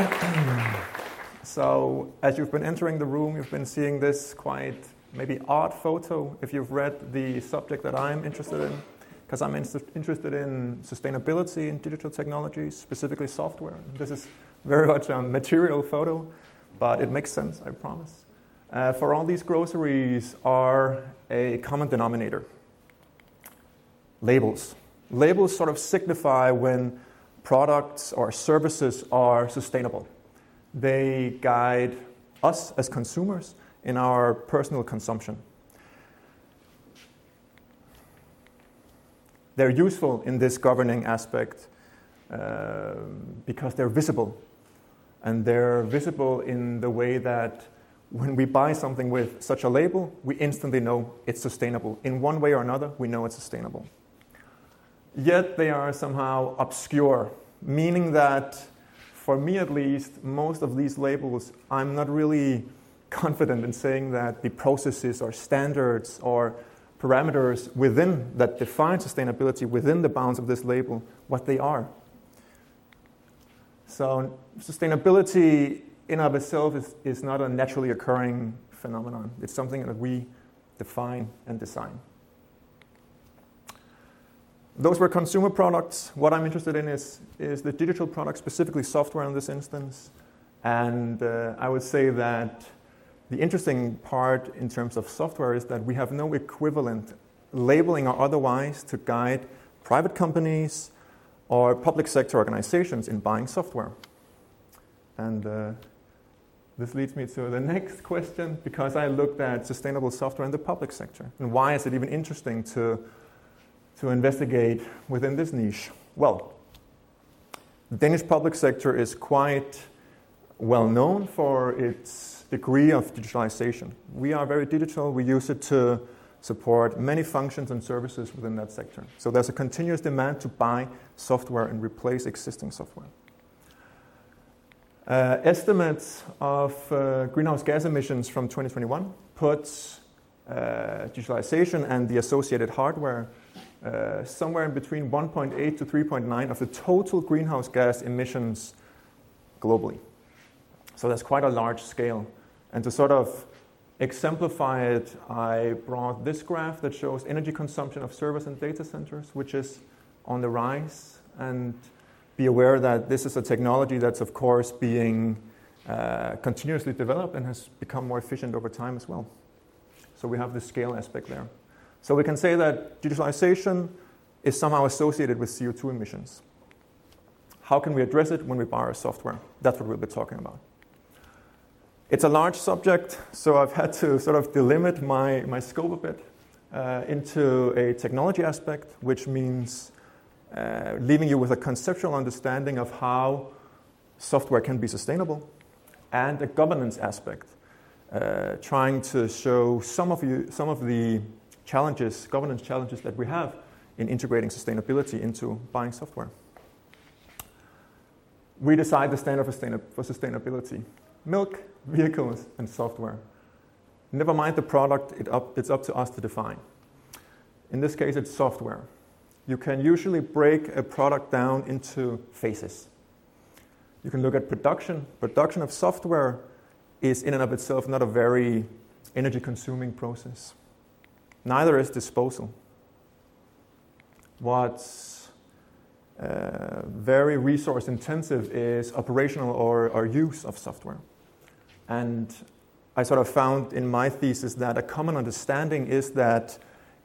so, as you've been entering the room, you've been seeing this quite maybe odd photo if you've read the subject that I'm interested in, because I'm in- interested in sustainability in digital technologies, specifically software. This is very much a material photo, but it makes sense, I promise. Uh, for all these groceries are a common denominator labels. Labels sort of signify when products or services are sustainable. They guide us as consumers in our personal consumption. They're useful in this governing aspect uh, because they're visible. And they're visible in the way that when we buy something with such a label, we instantly know it's sustainable. In one way or another, we know it's sustainable. Yet they are somehow obscure, meaning that, for me at least, most of these labels, I'm not really confident in saying that the processes or standards or parameters within that define sustainability within the bounds of this label, what they are. So, sustainability in of itself is, is not a naturally occurring phenomenon. It's something that we define and design. Those were consumer products. What I'm interested in is, is the digital product, specifically software in this instance. And uh, I would say that the interesting part in terms of software is that we have no equivalent labeling or otherwise to guide private companies or public sector organizations in buying software. And uh, this leads me to the next question because I looked at sustainable software in the public sector. And why is it even interesting to, to investigate within this niche? Well, the Danish public sector is quite well known for its degree of digitalization. We are very digital. We use it to support many functions and services within that sector. So there's a continuous demand to buy software and replace existing software. Uh, estimates of uh, greenhouse gas emissions from 2021 puts uh, digitalization and the associated hardware uh, somewhere in between 1.8 to 3.9 of the total greenhouse gas emissions globally. So that's quite a large scale. And to sort of exemplify it, I brought this graph that shows energy consumption of servers and data centers, which is on the rise. And be aware that this is a technology that's, of course, being uh, continuously developed and has become more efficient over time as well. So we have the scale aspect there. So we can say that digitalization is somehow associated with CO2 emissions. How can we address it when we buy our software? That's what we'll be talking about. It's a large subject, so I've had to sort of delimit my, my scope a bit uh, into a technology aspect, which means uh, leaving you with a conceptual understanding of how software can be sustainable, and a governance aspect, uh, trying to show some of, you, some of the challenges, governance challenges that we have in integrating sustainability into buying software. We decide the standard for sustainability milk, vehicles, and software. Never mind the product, it up, it's up to us to define. In this case, it's software. You can usually break a product down into phases. You can look at production. Production of software is, in and of itself, not a very energy consuming process. Neither is disposal. What's uh, very resource intensive is operational or, or use of software. And I sort of found in my thesis that a common understanding is that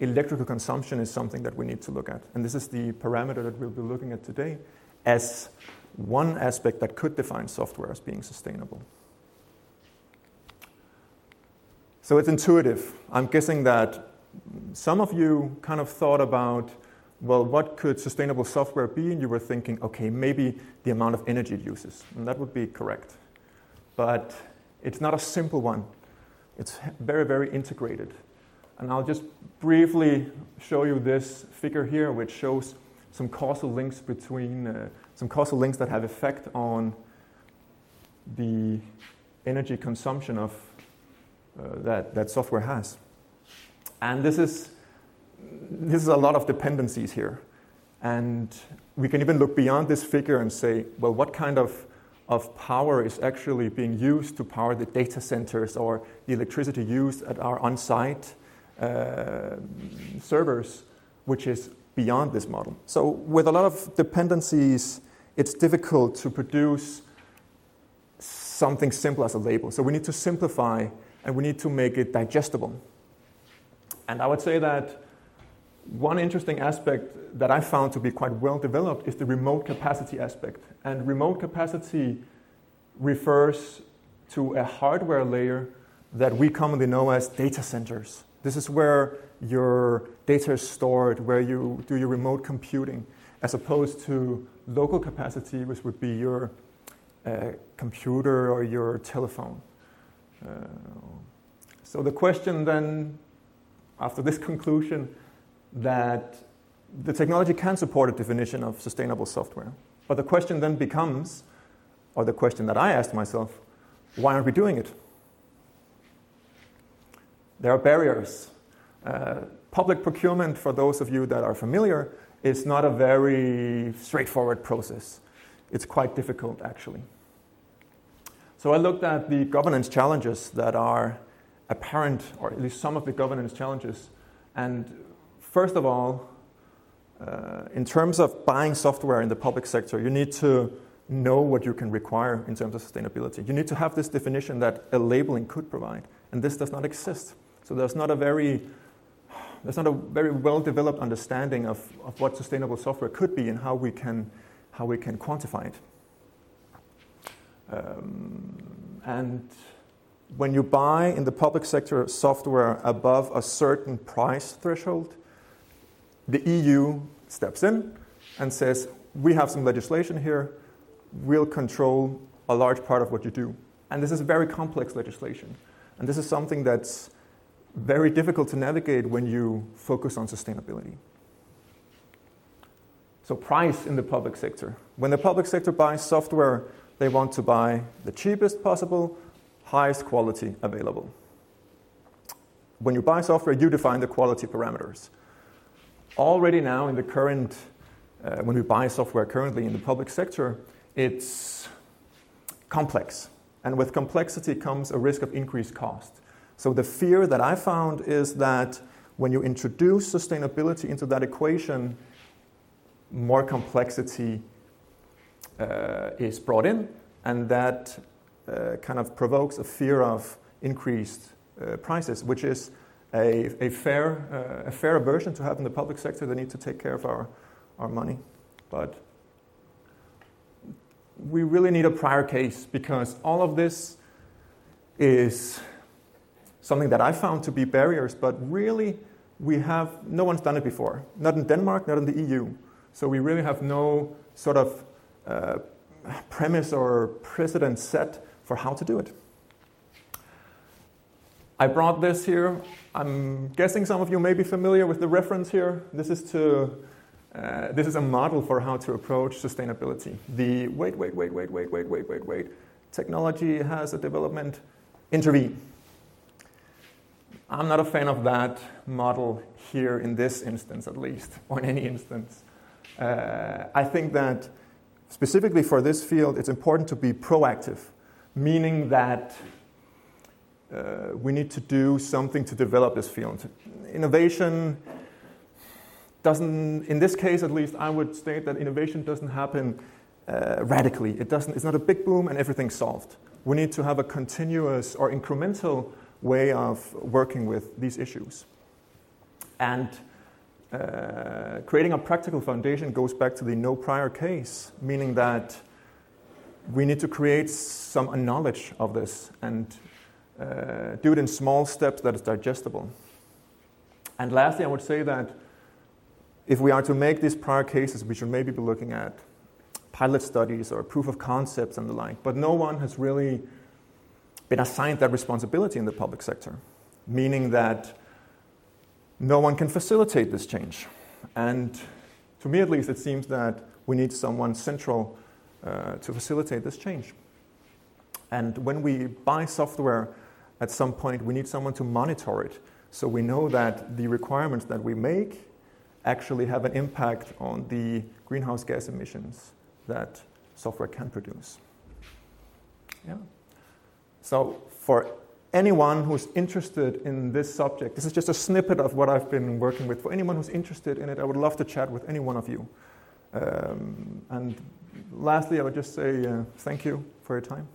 electrical consumption is something that we need to look at. And this is the parameter that we'll be looking at today as one aspect that could define software as being sustainable. So it's intuitive. I'm guessing that some of you kind of thought about, well, what could sustainable software be? And you were thinking, okay, maybe the amount of energy it uses. And that would be correct. But it's not a simple one, it's very, very integrated. And I'll just briefly show you this figure here, which shows some causal links between uh, some causal links that have effect on the energy consumption of uh, that, that software has. And this is this is a lot of dependencies here. And we can even look beyond this figure and say, well, what kind of of power is actually being used to power the data centers or the electricity used at our on site uh, servers, which is beyond this model. So, with a lot of dependencies, it's difficult to produce something simple as a label. So, we need to simplify and we need to make it digestible. And I would say that one interesting aspect that I found to be quite well developed is the remote capacity aspect. And remote capacity refers to a hardware layer that we commonly know as data centers. This is where your data is stored, where you do your remote computing, as opposed to local capacity, which would be your uh, computer or your telephone. Uh, so the question then, after this conclusion, that the technology can support a definition of sustainable software. But the question then becomes, or the question that I asked myself, why aren't we doing it? There are barriers. Uh, public procurement, for those of you that are familiar, is not a very straightforward process. It's quite difficult, actually. So I looked at the governance challenges that are apparent, or at least some of the governance challenges. And first of all, uh, in terms of buying software in the public sector, you need to know what you can require in terms of sustainability. You need to have this definition that a labeling could provide, and this does not exist. So there's not a very there's not a very well developed understanding of, of what sustainable software could be and how we can, how we can quantify it. Um, and when you buy in the public sector software above a certain price threshold, the EU steps in and says, We have some legislation here, we'll control a large part of what you do. And this is very complex legislation. And this is something that's very difficult to navigate when you focus on sustainability. So, price in the public sector. When the public sector buys software, they want to buy the cheapest possible, highest quality available. When you buy software, you define the quality parameters. Already now, in the current, uh, when we buy software currently in the public sector, it's complex. And with complexity comes a risk of increased cost. So the fear that I found is that when you introduce sustainability into that equation, more complexity uh, is brought in, and that uh, kind of provokes a fear of increased uh, prices, which is a, a fair, uh, a fair aversion to have in the public sector. They need to take care of our, our money. But we really need a prior case because all of this is something that I found to be barriers, but really we have no one's done it before. Not in Denmark, not in the EU. So we really have no sort of uh, premise or precedent set for how to do it. I brought this here. I'm guessing some of you may be familiar with the reference here. This is to uh, this is a model for how to approach sustainability. The wait, wait, wait, wait, wait, wait, wait, wait, wait. Technology has a development. Intervene. I'm not a fan of that model here in this instance, at least, or in any instance. Uh, I think that specifically for this field, it's important to be proactive, meaning that uh, we need to do something to develop this field. Innovation doesn't, in this case at least, I would state that innovation doesn't happen uh, radically. It doesn't, it's not a big boom and everything's solved. We need to have a continuous or incremental way of working with these issues. And uh, creating a practical foundation goes back to the no prior case, meaning that we need to create some knowledge of this and uh, do it in small steps that is digestible. And lastly, I would say that if we are to make these prior cases, we should maybe be looking at pilot studies or proof of concepts and the like. But no one has really been assigned that responsibility in the public sector, meaning that no one can facilitate this change. And to me, at least, it seems that we need someone central uh, to facilitate this change. And when we buy software at some point, we need someone to monitor it so we know that the requirements that we make actually have an impact on the greenhouse gas emissions that software can produce. Yeah. So, for anyone who's interested in this subject, this is just a snippet of what I've been working with. For anyone who's interested in it, I would love to chat with any one of you. Um, and lastly, I would just say uh, thank you for your time.